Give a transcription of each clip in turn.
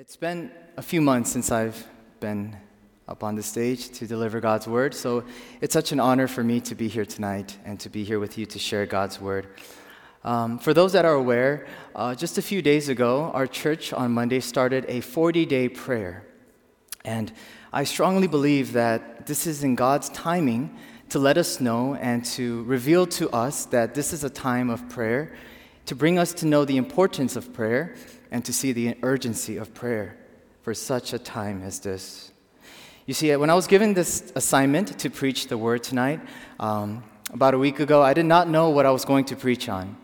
It's been a few months since I've been up on the stage to deliver God's word, so it's such an honor for me to be here tonight and to be here with you to share God's word. Um, for those that are aware, uh, just a few days ago, our church on Monday started a 40 day prayer. And I strongly believe that this is in God's timing to let us know and to reveal to us that this is a time of prayer, to bring us to know the importance of prayer and to see the urgency of prayer for such a time as this. You see, when I was given this assignment to preach the word tonight, um, about a week ago, I did not know what I was going to preach on.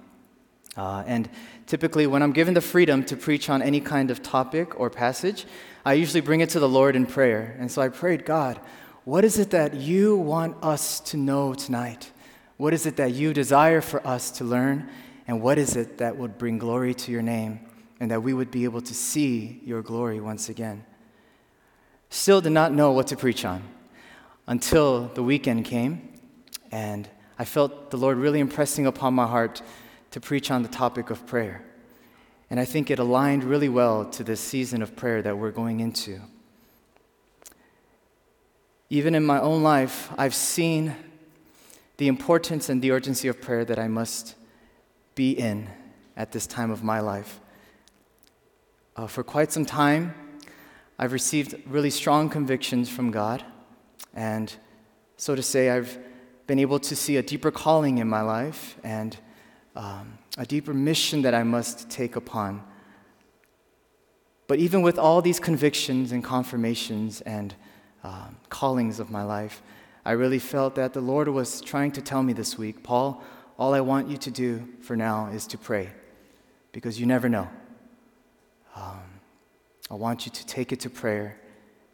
Uh, and typically, when I'm given the freedom to preach on any kind of topic or passage, I usually bring it to the Lord in prayer. And so I prayed, God, what is it that you want us to know tonight? What is it that you desire for us to learn? And what is it that would bring glory to your name? and that we would be able to see your glory once again. Still did not know what to preach on until the weekend came, and I felt the Lord really impressing upon my heart to preach on the topic of prayer. And I think it aligned really well to this season of prayer that we're going into. Even in my own life, I've seen the importance and the urgency of prayer that I must be in at this time of my life. Uh, for quite some time, I've received really strong convictions from God, and so to say, I've been able to see a deeper calling in my life and um, a deeper mission that I must take upon. But even with all these convictions and confirmations and um, callings of my life, I really felt that the Lord was trying to tell me this week, Paul, all I want you to do for now is to pray, because you never know. Um, I want you to take it to prayer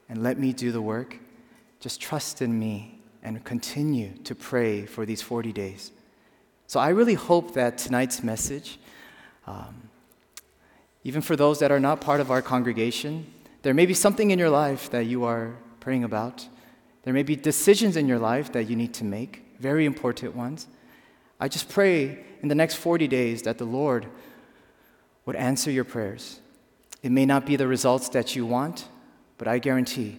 and let me do the work. Just trust in me and continue to pray for these 40 days. So I really hope that tonight's message, um, even for those that are not part of our congregation, there may be something in your life that you are praying about. There may be decisions in your life that you need to make, very important ones. I just pray in the next 40 days that the Lord would answer your prayers it may not be the results that you want, but I guarantee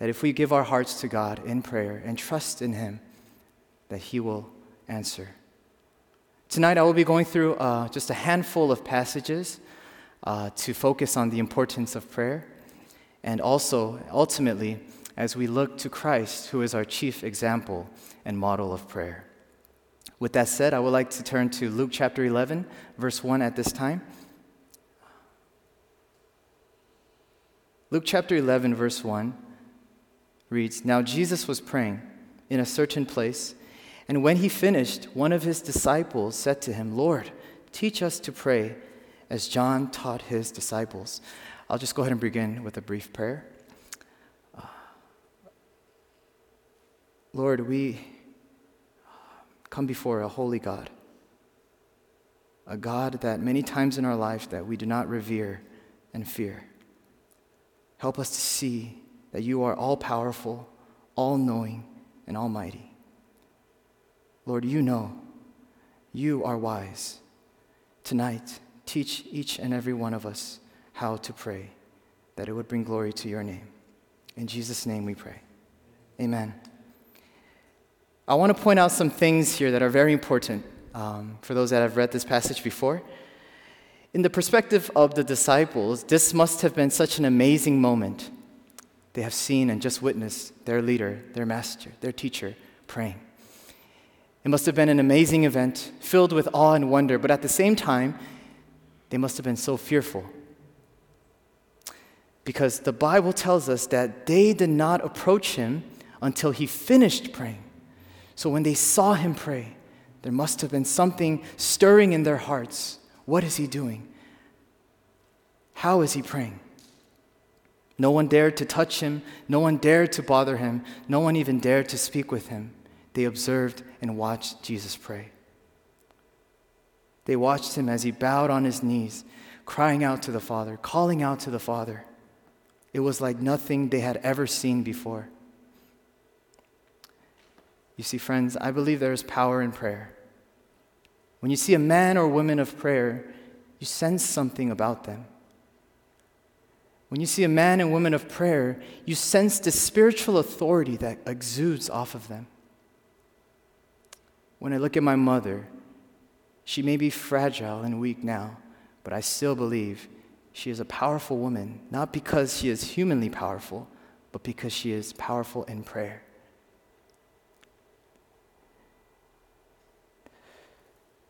that if we give our hearts to God in prayer and trust in Him, that He will answer. Tonight, I will be going through uh, just a handful of passages uh, to focus on the importance of prayer, and also, ultimately, as we look to Christ, who is our chief example and model of prayer. With that said, I would like to turn to Luke chapter 11, verse 1 at this time. Luke chapter 11, verse 1 reads Now Jesus was praying in a certain place, and when he finished, one of his disciples said to him, Lord, teach us to pray as John taught his disciples. I'll just go ahead and begin with a brief prayer. Uh, Lord, we come before a holy God, a God that many times in our life that we do not revere and fear. Help us to see that you are all powerful, all knowing, and almighty. Lord, you know, you are wise. Tonight, teach each and every one of us how to pray, that it would bring glory to your name. In Jesus' name we pray. Amen. I want to point out some things here that are very important um, for those that have read this passage before. In the perspective of the disciples, this must have been such an amazing moment. They have seen and just witnessed their leader, their master, their teacher praying. It must have been an amazing event filled with awe and wonder, but at the same time, they must have been so fearful. Because the Bible tells us that they did not approach him until he finished praying. So when they saw him pray, there must have been something stirring in their hearts what is he doing? How is he praying? No one dared to touch him. No one dared to bother him. No one even dared to speak with him. They observed and watched Jesus pray. They watched him as he bowed on his knees, crying out to the Father, calling out to the Father. It was like nothing they had ever seen before. You see, friends, I believe there is power in prayer. When you see a man or woman of prayer, you sense something about them. When you see a man and woman of prayer, you sense the spiritual authority that exudes off of them. When I look at my mother, she may be fragile and weak now, but I still believe she is a powerful woman, not because she is humanly powerful, but because she is powerful in prayer.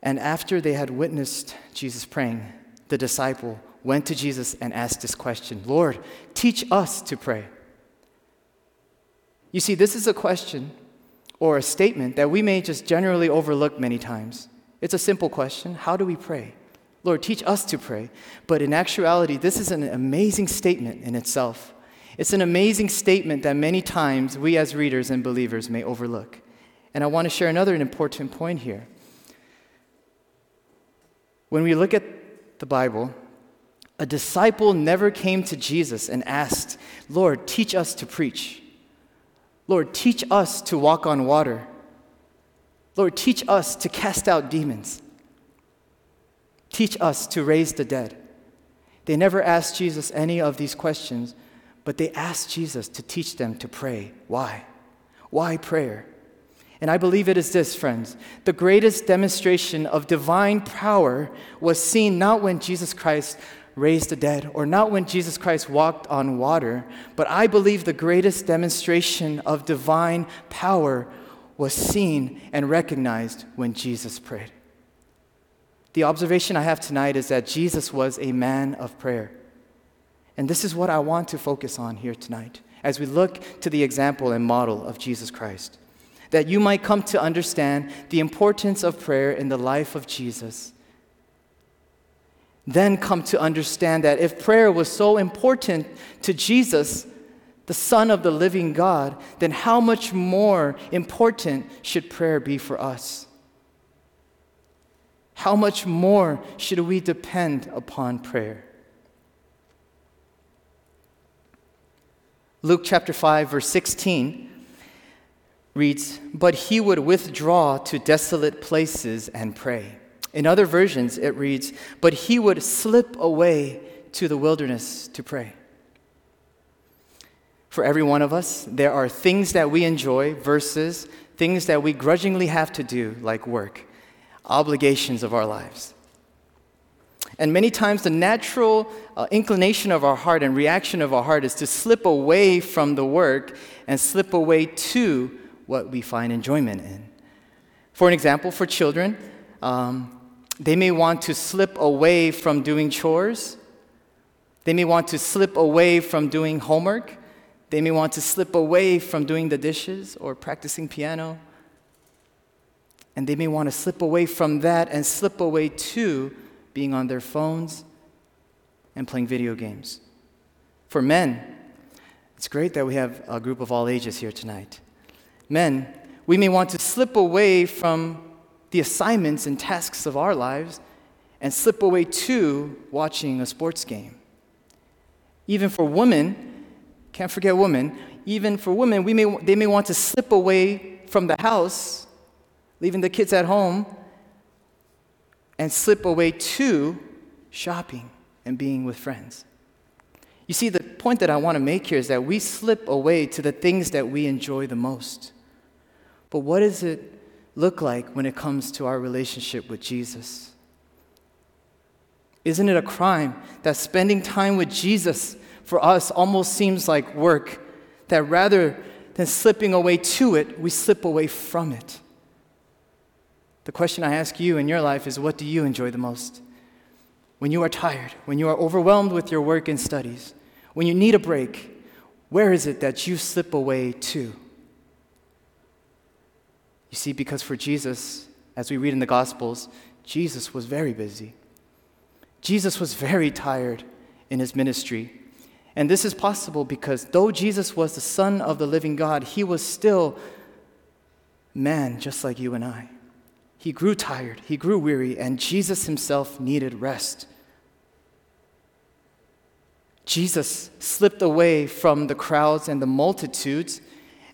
And after they had witnessed Jesus praying, the disciple went to Jesus and asked this question Lord, teach us to pray. You see, this is a question or a statement that we may just generally overlook many times. It's a simple question How do we pray? Lord, teach us to pray. But in actuality, this is an amazing statement in itself. It's an amazing statement that many times we as readers and believers may overlook. And I want to share another important point here. When we look at the Bible, a disciple never came to Jesus and asked, Lord, teach us to preach. Lord, teach us to walk on water. Lord, teach us to cast out demons. Teach us to raise the dead. They never asked Jesus any of these questions, but they asked Jesus to teach them to pray. Why? Why prayer? And I believe it is this, friends. The greatest demonstration of divine power was seen not when Jesus Christ raised the dead or not when Jesus Christ walked on water, but I believe the greatest demonstration of divine power was seen and recognized when Jesus prayed. The observation I have tonight is that Jesus was a man of prayer. And this is what I want to focus on here tonight as we look to the example and model of Jesus Christ. That you might come to understand the importance of prayer in the life of Jesus. Then come to understand that if prayer was so important to Jesus, the Son of the living God, then how much more important should prayer be for us? How much more should we depend upon prayer? Luke chapter 5, verse 16 reads, But he would withdraw to desolate places and pray. In other versions, it reads, But he would slip away to the wilderness to pray. For every one of us, there are things that we enjoy versus things that we grudgingly have to do, like work, obligations of our lives. And many times, the natural uh, inclination of our heart and reaction of our heart is to slip away from the work and slip away to what we find enjoyment in. For an example, for children, um, they may want to slip away from doing chores. They may want to slip away from doing homework. They may want to slip away from doing the dishes or practicing piano. And they may want to slip away from that and slip away to being on their phones and playing video games. For men, it's great that we have a group of all ages here tonight. Men, we may want to slip away from the assignments and tasks of our lives and slip away to watching a sports game. Even for women, can't forget women. Even for women, we may, they may want to slip away from the house, leaving the kids at home, and slip away to shopping and being with friends. You see, the point that I want to make here is that we slip away to the things that we enjoy the most. But what does it look like when it comes to our relationship with Jesus? Isn't it a crime that spending time with Jesus for us almost seems like work, that rather than slipping away to it, we slip away from it. The question I ask you in your life is what do you enjoy the most? When you are tired, when you are overwhelmed with your work and studies, when you need a break, where is it that you slip away to? You see, because for Jesus, as we read in the Gospels, Jesus was very busy. Jesus was very tired in his ministry. And this is possible because though Jesus was the Son of the living God, he was still man just like you and I. He grew tired, he grew weary, and Jesus himself needed rest. Jesus slipped away from the crowds and the multitudes,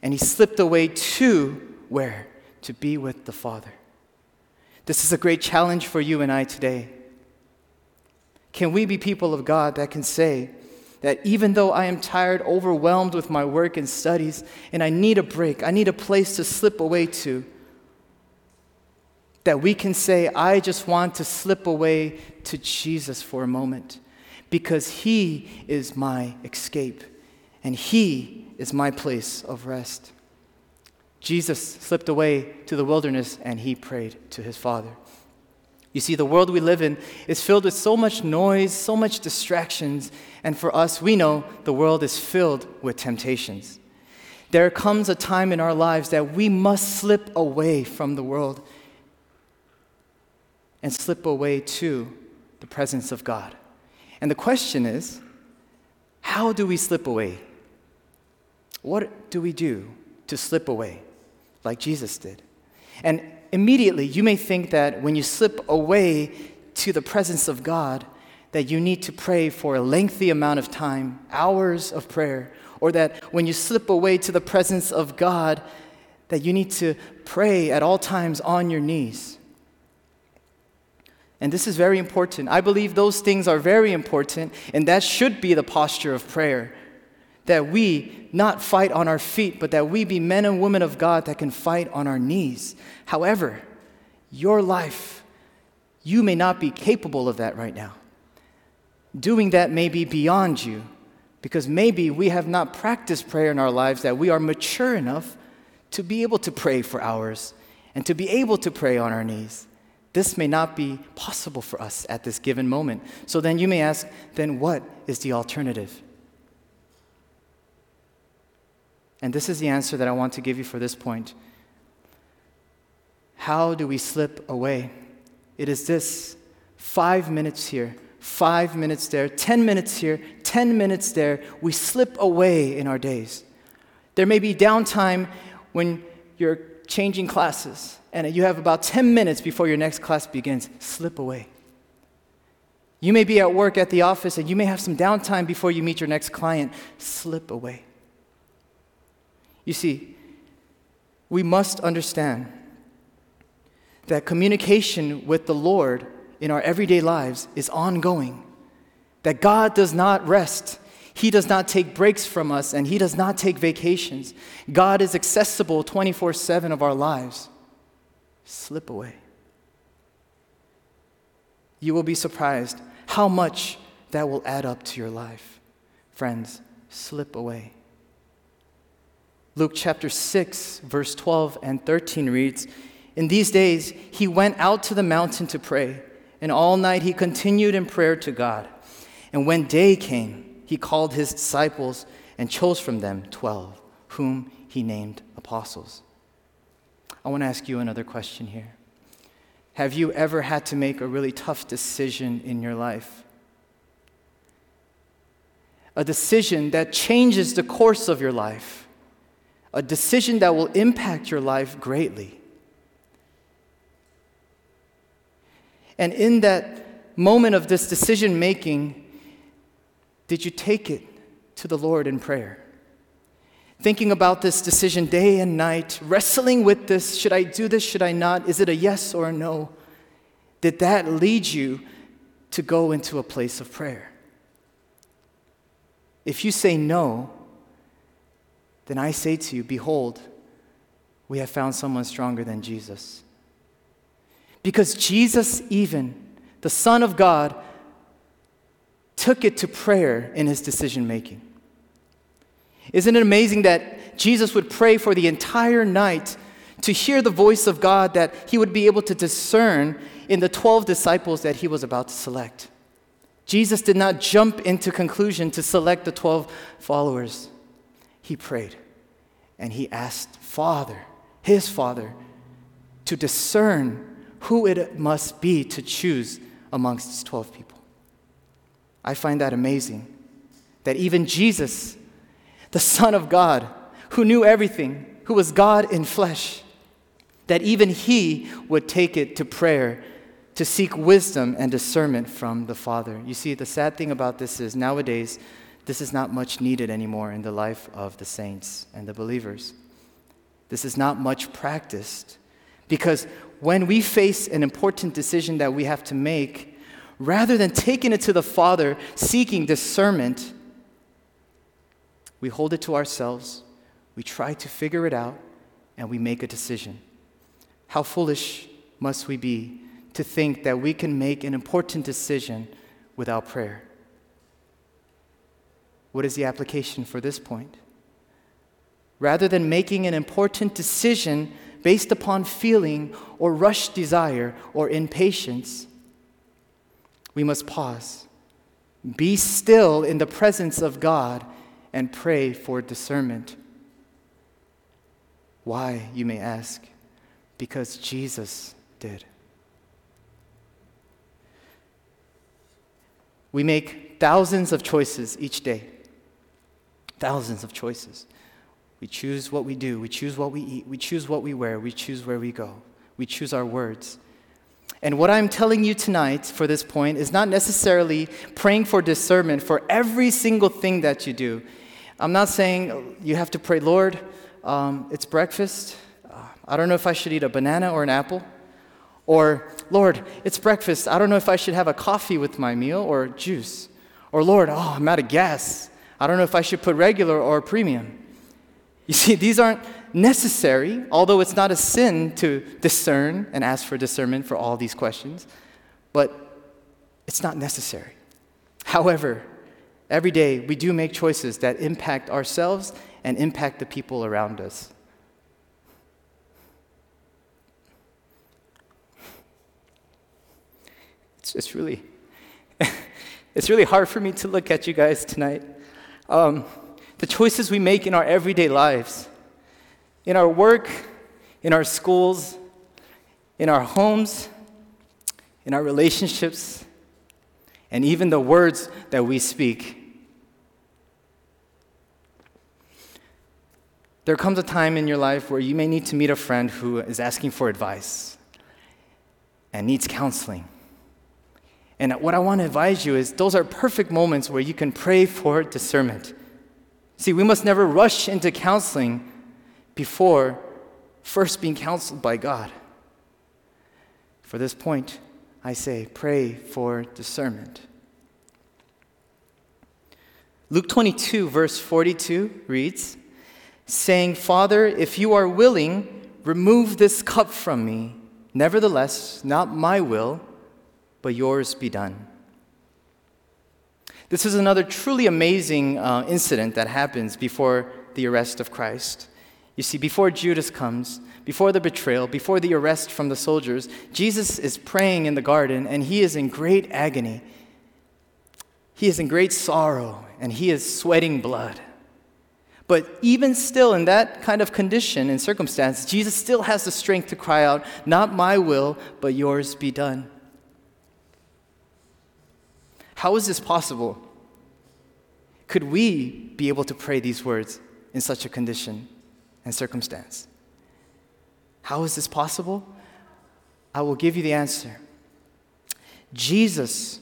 and he slipped away to where? To be with the Father. This is a great challenge for you and I today. Can we be people of God that can say, That even though I am tired, overwhelmed with my work and studies, and I need a break, I need a place to slip away to, that we can say, I just want to slip away to Jesus for a moment because He is my escape and He is my place of rest. Jesus slipped away to the wilderness and He prayed to His Father. You see, the world we live in is filled with so much noise, so much distractions, and for us, we know the world is filled with temptations. There comes a time in our lives that we must slip away from the world and slip away to the presence of God. And the question is how do we slip away? What do we do to slip away like Jesus did? And immediately you may think that when you slip away to the presence of God, that you need to pray for a lengthy amount of time, hours of prayer, or that when you slip away to the presence of God, that you need to pray at all times on your knees. And this is very important. I believe those things are very important, and that should be the posture of prayer. That we not fight on our feet, but that we be men and women of God that can fight on our knees. However, your life, you may not be capable of that right now. Doing that may be beyond you, because maybe we have not practiced prayer in our lives that we are mature enough to be able to pray for hours and to be able to pray on our knees. This may not be possible for us at this given moment. So then you may ask, then what is the alternative? And this is the answer that I want to give you for this point. How do we slip away? It is this five minutes here, five minutes there, 10 minutes here, 10 minutes there. We slip away in our days. There may be downtime when you're changing classes and you have about 10 minutes before your next class begins, slip away. You may be at work at the office and you may have some downtime before you meet your next client, slip away. You see, we must understand that communication with the Lord in our everyday lives is ongoing, that God does not rest. He does not take breaks from us and He does not take vacations. God is accessible 24 7 of our lives slip away. You will be surprised how much that will add up to your life. Friends, slip away. Luke chapter 6, verse 12 and 13 reads In these days he went out to the mountain to pray, and all night he continued in prayer to God. And when day came, he called his disciples and chose from them 12, whom he named apostles. I want to ask you another question here. Have you ever had to make a really tough decision in your life? A decision that changes the course of your life, a decision that will impact your life greatly. And in that moment of this decision making, did you take it to the Lord in prayer? thinking about this decision day and night, wrestling with this should I do this, should I not? Is it a yes or a no? Did that lead you to go into a place of prayer? If you say no, then I say to you, Behold, we have found someone stronger than Jesus. Because Jesus, even the Son of God, took it to prayer in his decision making. Isn't it amazing that Jesus would pray for the entire night to hear the voice of God that he would be able to discern in the 12 disciples that he was about to select? Jesus did not jump into conclusion to select the 12 followers. He prayed and he asked Father, his Father, to discern who it must be to choose amongst these 12 people. I find that amazing that even Jesus the Son of God, who knew everything, who was God in flesh, that even he would take it to prayer to seek wisdom and discernment from the Father. You see, the sad thing about this is nowadays, this is not much needed anymore in the life of the saints and the believers. This is not much practiced because when we face an important decision that we have to make, rather than taking it to the Father, seeking discernment, we hold it to ourselves, we try to figure it out, and we make a decision. How foolish must we be to think that we can make an important decision without prayer? What is the application for this point? Rather than making an important decision based upon feeling or rushed desire or impatience, we must pause, be still in the presence of God, and pray for discernment. Why, you may ask? Because Jesus did. We make thousands of choices each day. Thousands of choices. We choose what we do, we choose what we eat, we choose what we wear, we choose where we go, we choose our words. And what I'm telling you tonight for this point is not necessarily praying for discernment for every single thing that you do. I'm not saying you have to pray, Lord, um, it's breakfast. Uh, I don't know if I should eat a banana or an apple. Or, Lord, it's breakfast. I don't know if I should have a coffee with my meal or juice. Or, Lord, oh, I'm out of gas. I don't know if I should put regular or premium. You see, these aren't necessary, although it's not a sin to discern and ask for discernment for all these questions, but it's not necessary. However, every day we do make choices that impact ourselves and impact the people around us. It's, really, it's really hard for me to look at you guys tonight. Um, the choices we make in our everyday lives, in our work, in our schools, in our homes, in our relationships, and even the words that we speak. There comes a time in your life where you may need to meet a friend who is asking for advice and needs counseling. And what I want to advise you is those are perfect moments where you can pray for discernment. See, we must never rush into counseling before first being counseled by God. For this point, I say, pray for discernment. Luke 22, verse 42 reads, saying, Father, if you are willing, remove this cup from me. Nevertheless, not my will, but yours be done. This is another truly amazing uh, incident that happens before the arrest of Christ. You see, before Judas comes, before the betrayal, before the arrest from the soldiers, Jesus is praying in the garden and he is in great agony. He is in great sorrow and he is sweating blood. But even still, in that kind of condition and circumstance, Jesus still has the strength to cry out, Not my will, but yours be done. How is this possible? Could we be able to pray these words in such a condition and circumstance? How is this possible? I will give you the answer. Jesus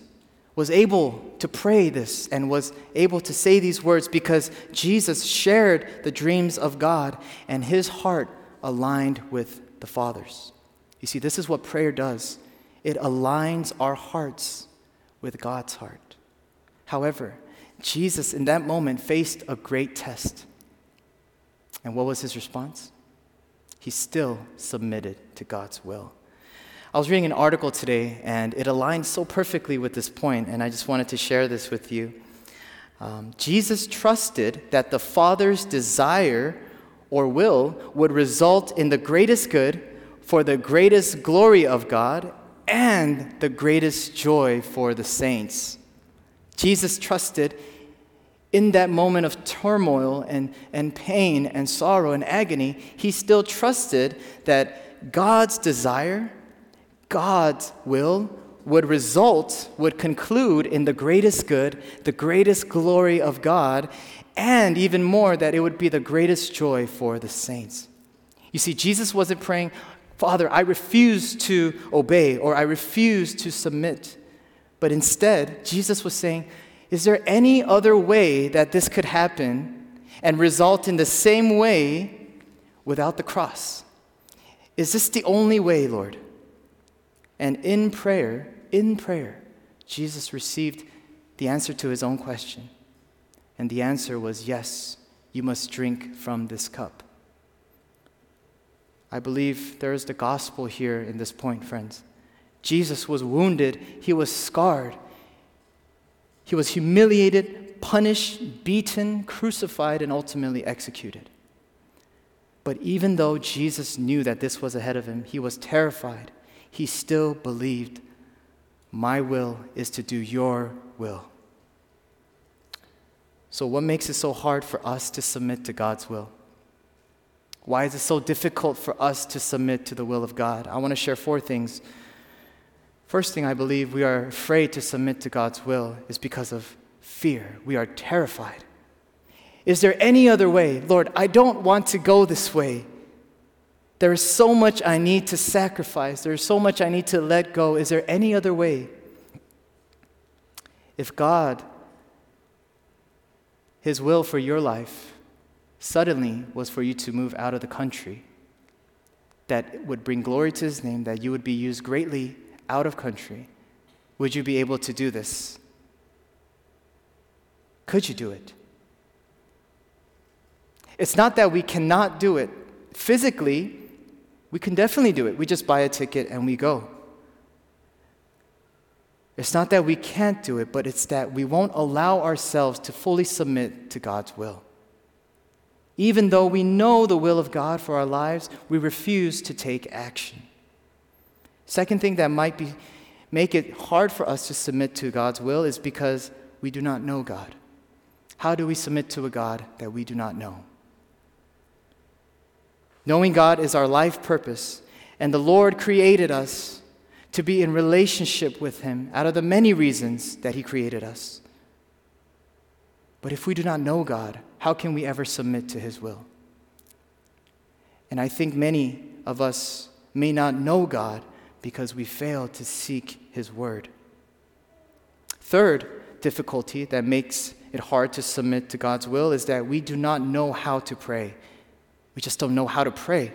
was able to pray this and was able to say these words because Jesus shared the dreams of God and his heart aligned with the Father's. You see, this is what prayer does it aligns our hearts with God's heart. However, Jesus in that moment faced a great test. And what was his response? He still submitted to God's will. I was reading an article today, and it aligned so perfectly with this point, and I just wanted to share this with you. Um, Jesus trusted that the Father's desire or will would result in the greatest good for the greatest glory of God and the greatest joy for the saints. Jesus trusted in that moment of turmoil and, and pain and sorrow and agony, he still trusted that God's desire, God's will, would result, would conclude in the greatest good, the greatest glory of God, and even more, that it would be the greatest joy for the saints. You see, Jesus wasn't praying, Father, I refuse to obey or I refuse to submit. But instead, Jesus was saying, Is there any other way that this could happen and result in the same way without the cross? Is this the only way, Lord? And in prayer, in prayer, Jesus received the answer to his own question. And the answer was yes, you must drink from this cup. I believe there is the gospel here in this point, friends. Jesus was wounded, he was scarred, he was humiliated, punished, beaten, crucified, and ultimately executed. But even though Jesus knew that this was ahead of him, he was terrified. He still believed, My will is to do your will. So, what makes it so hard for us to submit to God's will? Why is it so difficult for us to submit to the will of God? I want to share four things. First thing I believe we are afraid to submit to God's will is because of fear. We are terrified. Is there any other way? Lord, I don't want to go this way. There is so much I need to sacrifice. There is so much I need to let go. Is there any other way? If God his will for your life suddenly was for you to move out of the country that would bring glory to His name, that you would be used greatly out of country. Would you be able to do this? Could you do it? It's not that we cannot do it. Physically, we can definitely do it. We just buy a ticket and we go. It's not that we can't do it, but it's that we won't allow ourselves to fully submit to God's will. Even though we know the will of God for our lives, we refuse to take action. Second thing that might be, make it hard for us to submit to God's will is because we do not know God. How do we submit to a God that we do not know? Knowing God is our life purpose, and the Lord created us to be in relationship with Him out of the many reasons that He created us. But if we do not know God, how can we ever submit to His will? And I think many of us may not know God because we fail to seek His Word. Third difficulty that makes it hard to submit to God's will is that we do not know how to pray. We just don't know how to pray.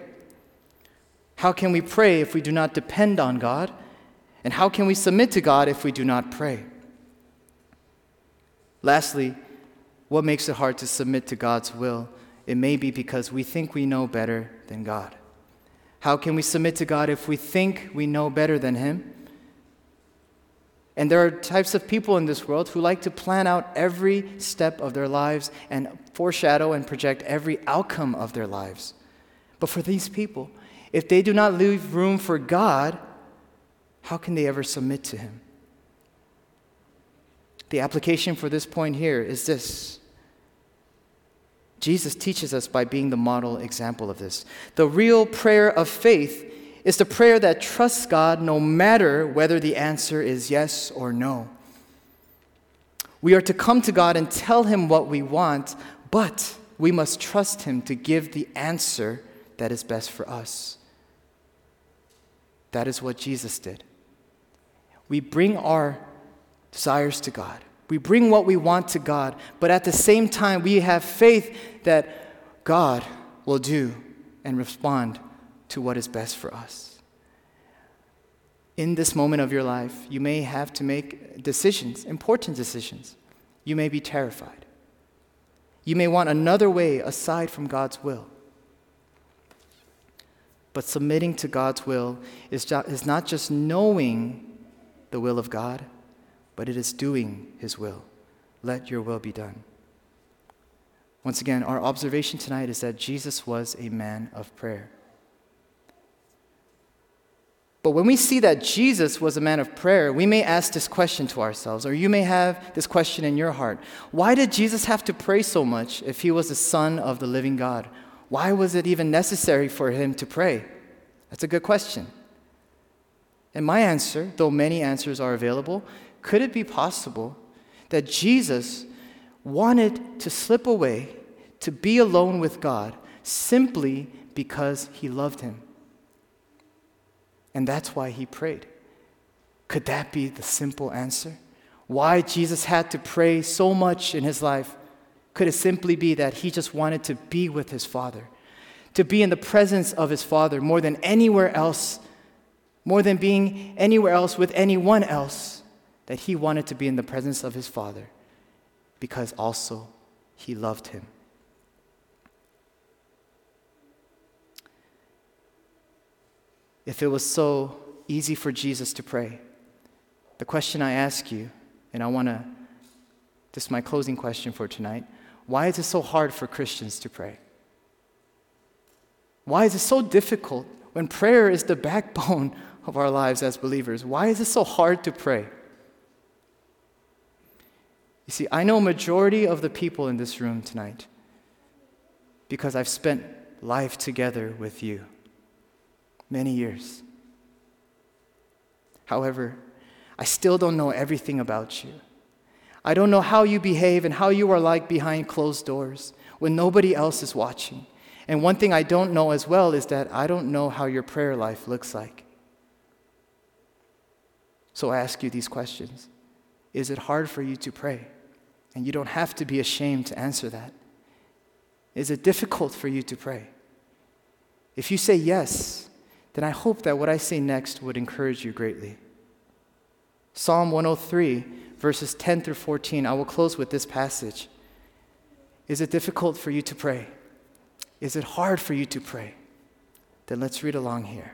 How can we pray if we do not depend on God and how can we submit to God if we do not pray? Lastly, what makes it hard to submit to God's will? It may be because we think we know better than God. How can we submit to God if we think we know better than Him? And there are types of people in this world who like to plan out every step of their lives and foreshadow and project every outcome of their lives. But for these people, if they do not leave room for God, how can they ever submit to him? The application for this point here is this Jesus teaches us by being the model example of this. The real prayer of faith is the prayer that trusts God no matter whether the answer is yes or no. We are to come to God and tell Him what we want, but we must trust Him to give the answer that is best for us. That is what Jesus did we bring our desires to God. We bring what we want to God, but at the same time, we have faith that God will do and respond to what is best for us. In this moment of your life, you may have to make decisions, important decisions. You may be terrified. You may want another way aside from God's will. But submitting to God's will is, is not just knowing the will of God, but it is doing His will. Let your will be done. Once again, our observation tonight is that Jesus was a man of prayer. But when we see that Jesus was a man of prayer, we may ask this question to ourselves, or you may have this question in your heart Why did Jesus have to pray so much if he was the Son of the living God? Why was it even necessary for him to pray? That's a good question. And my answer, though many answers are available, could it be possible that Jesus wanted to slip away to be alone with God simply because he loved him? And that's why he prayed. Could that be the simple answer? Why Jesus had to pray so much in his life? Could it simply be that he just wanted to be with his Father, to be in the presence of his Father more than anywhere else more than being anywhere else with anyone else, that he wanted to be in the presence of his Father because also he loved him. If it was so easy for Jesus to pray, the question I ask you, and I want to, this is my closing question for tonight why is it so hard for Christians to pray? Why is it so difficult when prayer is the backbone of our lives as believers? Why is it so hard to pray? You see, I know majority of the people in this room tonight because I've spent life together with you many years. However, I still don't know everything about you. I don't know how you behave and how you are like behind closed doors when nobody else is watching. And one thing I don't know as well is that I don't know how your prayer life looks like. So I ask you these questions Is it hard for you to pray? And you don't have to be ashamed to answer that. Is it difficult for you to pray? If you say yes, then I hope that what I say next would encourage you greatly. Psalm 103, verses 10 through 14, I will close with this passage. Is it difficult for you to pray? Is it hard for you to pray? Then let's read along here.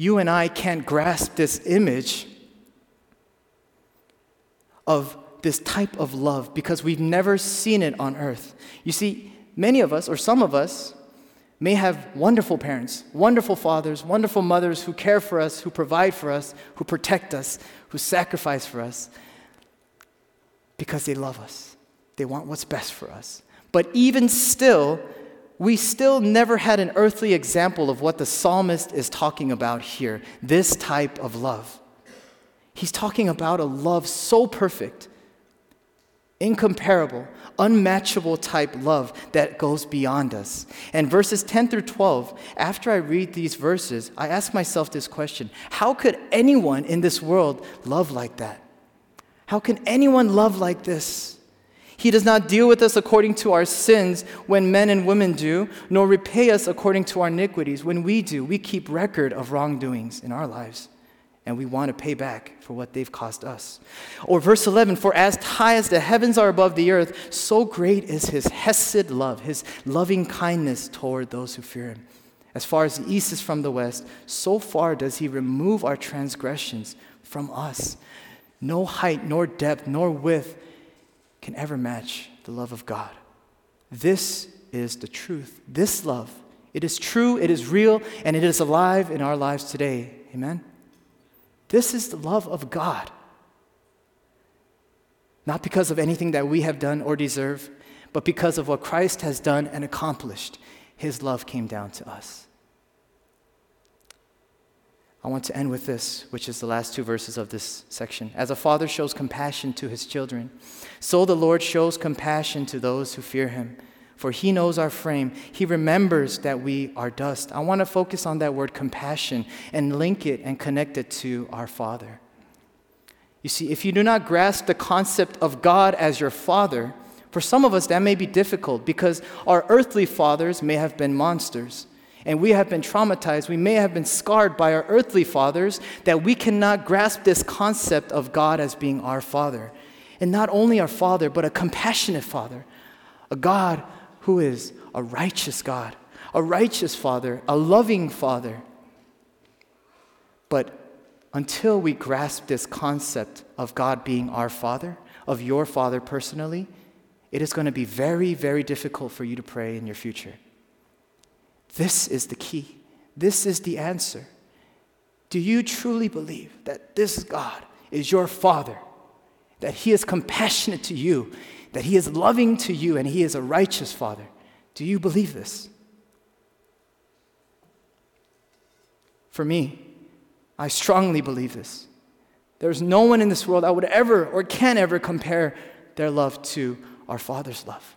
you and I can't grasp this image of this type of love because we've never seen it on earth. You see, many of us, or some of us, may have wonderful parents, wonderful fathers, wonderful mothers who care for us, who provide for us, who protect us, who sacrifice for us because they love us. They want what's best for us. But even still, we still never had an earthly example of what the psalmist is talking about here this type of love. He's talking about a love so perfect, incomparable, unmatchable type love that goes beyond us. And verses 10 through 12, after I read these verses, I ask myself this question How could anyone in this world love like that? How can anyone love like this? He does not deal with us according to our sins when men and women do, nor repay us according to our iniquities when we do. We keep record of wrongdoings in our lives, and we want to pay back for what they've cost us. Or verse 11 For as high as the heavens are above the earth, so great is his hesed love, his loving kindness toward those who fear him. As far as the east is from the west, so far does he remove our transgressions from us. No height, nor depth, nor width can ever match the love of God. This is the truth. This love. It is true, it is real, and it is alive in our lives today. Amen? This is the love of God. Not because of anything that we have done or deserve, but because of what Christ has done and accomplished. His love came down to us. I want to end with this, which is the last two verses of this section. As a father shows compassion to his children, so the Lord shows compassion to those who fear him. For he knows our frame. He remembers that we are dust. I want to focus on that word compassion and link it and connect it to our Father. You see, if you do not grasp the concept of God as your Father, for some of us that may be difficult because our earthly fathers may have been monsters and we have been traumatized, we may have been scarred by our earthly fathers, that we cannot grasp this concept of God as being our Father. And not only our Father, but a compassionate Father, a God who is a righteous God, a righteous Father, a loving Father. But until we grasp this concept of God being our Father, of your Father personally, it is going to be very, very difficult for you to pray in your future. This is the key. This is the answer. Do you truly believe that this God is your Father? That He is compassionate to you, that He is loving to you, and He is a righteous Father? Do you believe this? For me, I strongly believe this. There's no one in this world I would ever or can ever compare their love to our Father's love.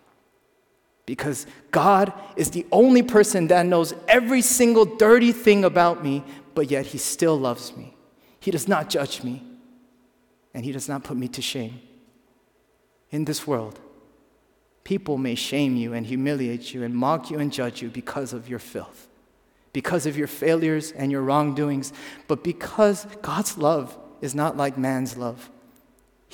Because God is the only person that knows every single dirty thing about me, but yet He still loves me. He does not judge me, and He does not put me to shame. In this world, people may shame you and humiliate you and mock you and judge you because of your filth, because of your failures and your wrongdoings, but because God's love is not like man's love.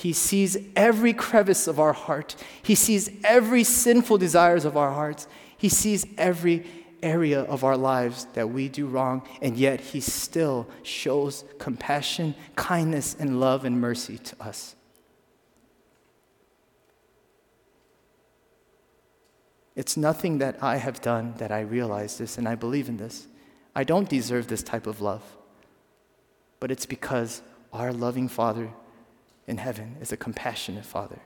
He sees every crevice of our heart. He sees every sinful desires of our hearts. He sees every area of our lives that we do wrong, and yet He still shows compassion, kindness, and love and mercy to us. It's nothing that I have done that I realize this and I believe in this. I don't deserve this type of love, but it's because our loving Father in heaven is a compassionate Father.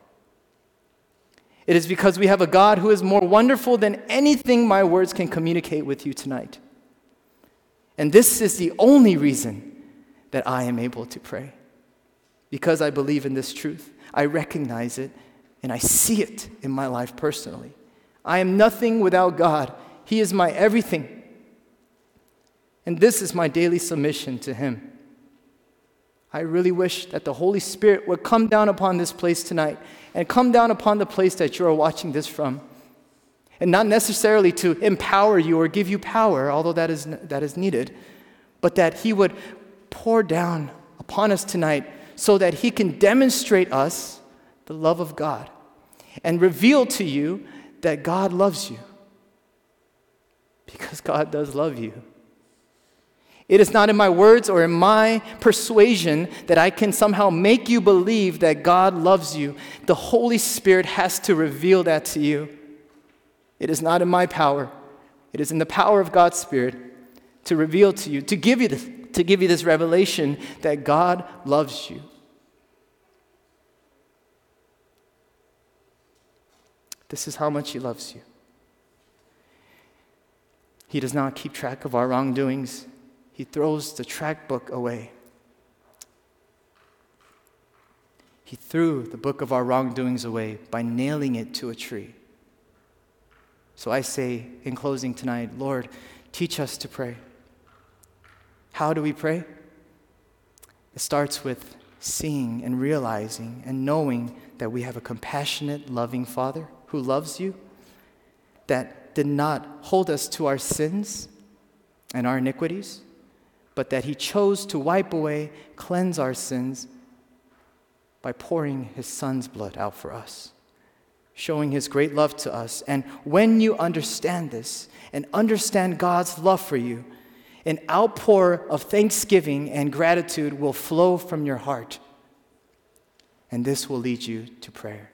It is because we have a God who is more wonderful than anything my words can communicate with you tonight. And this is the only reason that I am able to pray. Because I believe in this truth, I recognize it, and I see it in my life personally. I am nothing without God, He is my everything. And this is my daily submission to Him. I really wish that the Holy Spirit would come down upon this place tonight and come down upon the place that you are watching this from. And not necessarily to empower you or give you power, although that is, that is needed, but that He would pour down upon us tonight so that He can demonstrate us the love of God and reveal to you that God loves you. Because God does love you. It is not in my words or in my persuasion that I can somehow make you believe that God loves you. The Holy Spirit has to reveal that to you. It is not in my power, it is in the power of God's Spirit to reveal to you, to give you this, to give you this revelation that God loves you. This is how much He loves you. He does not keep track of our wrongdoings he throws the track book away. He threw the book of our wrongdoings away by nailing it to a tree. So I say in closing tonight, Lord, teach us to pray. How do we pray? It starts with seeing and realizing and knowing that we have a compassionate, loving Father who loves you, that did not hold us to our sins and our iniquities, but that he chose to wipe away, cleanse our sins by pouring his son's blood out for us, showing his great love to us. And when you understand this and understand God's love for you, an outpour of thanksgiving and gratitude will flow from your heart. And this will lead you to prayer.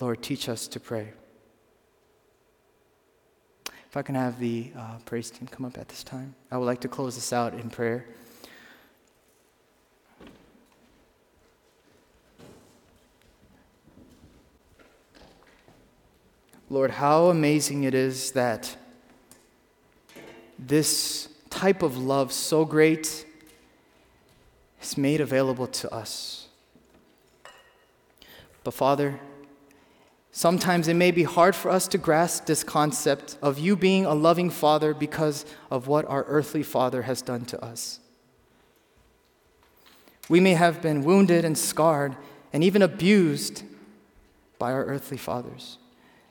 Lord, teach us to pray. If I can have the uh, praise team come up at this time, I would like to close this out in prayer. Lord, how amazing it is that this type of love, so great, is made available to us. But Father, Sometimes it may be hard for us to grasp this concept of you being a loving father because of what our earthly father has done to us. We may have been wounded and scarred and even abused by our earthly fathers,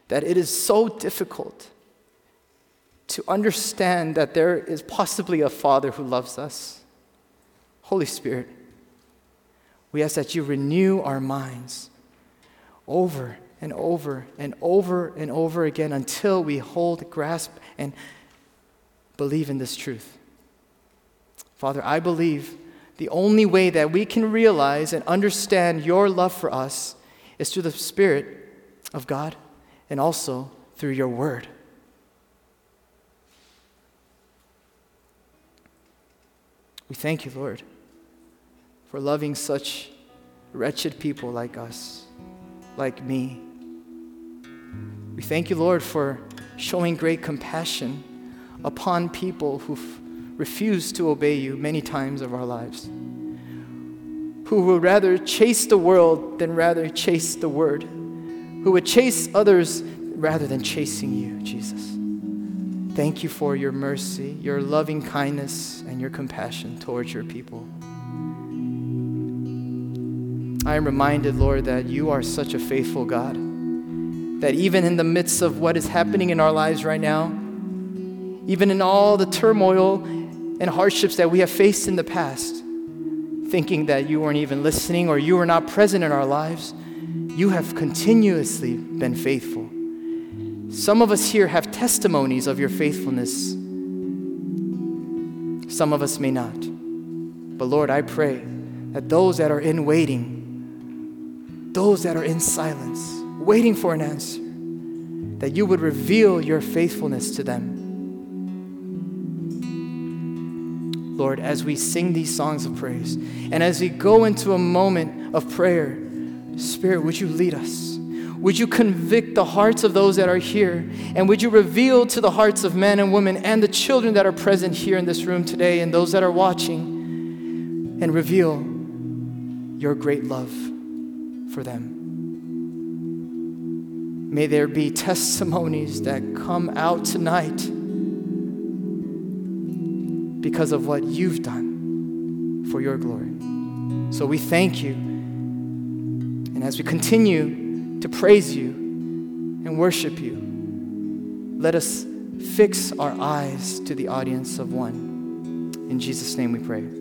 that it is so difficult to understand that there is possibly a father who loves us. Holy Spirit, we ask that you renew our minds over and over and over and over again until we hold, grasp, and believe in this truth. Father, I believe the only way that we can realize and understand your love for us is through the Spirit of God and also through your word. We thank you, Lord, for loving such wretched people like us, like me. We thank you, Lord, for showing great compassion upon people who've refused to obey you many times of our lives, who would rather chase the world than rather chase the word, who would chase others rather than chasing you, Jesus. Thank you for your mercy, your loving kindness, and your compassion towards your people. I am reminded, Lord, that you are such a faithful God. That even in the midst of what is happening in our lives right now, even in all the turmoil and hardships that we have faced in the past, thinking that you weren't even listening or you were not present in our lives, you have continuously been faithful. Some of us here have testimonies of your faithfulness. Some of us may not. But Lord, I pray that those that are in waiting, those that are in silence, waiting for an answer, that you would reveal your faithfulness to them. Lord, as we sing these songs of praise and as we go into a moment of prayer, Spirit, would you lead us? Would you convict the hearts of those that are here? And would you reveal to the hearts of men and women and the children that are present here in this room today and those that are watching and reveal your great love? for them. May there be testimonies that come out tonight because of what you've done for your glory. So we thank you. And as we continue to praise you and worship you, let us fix our eyes to the audience of one. In Jesus' name we pray.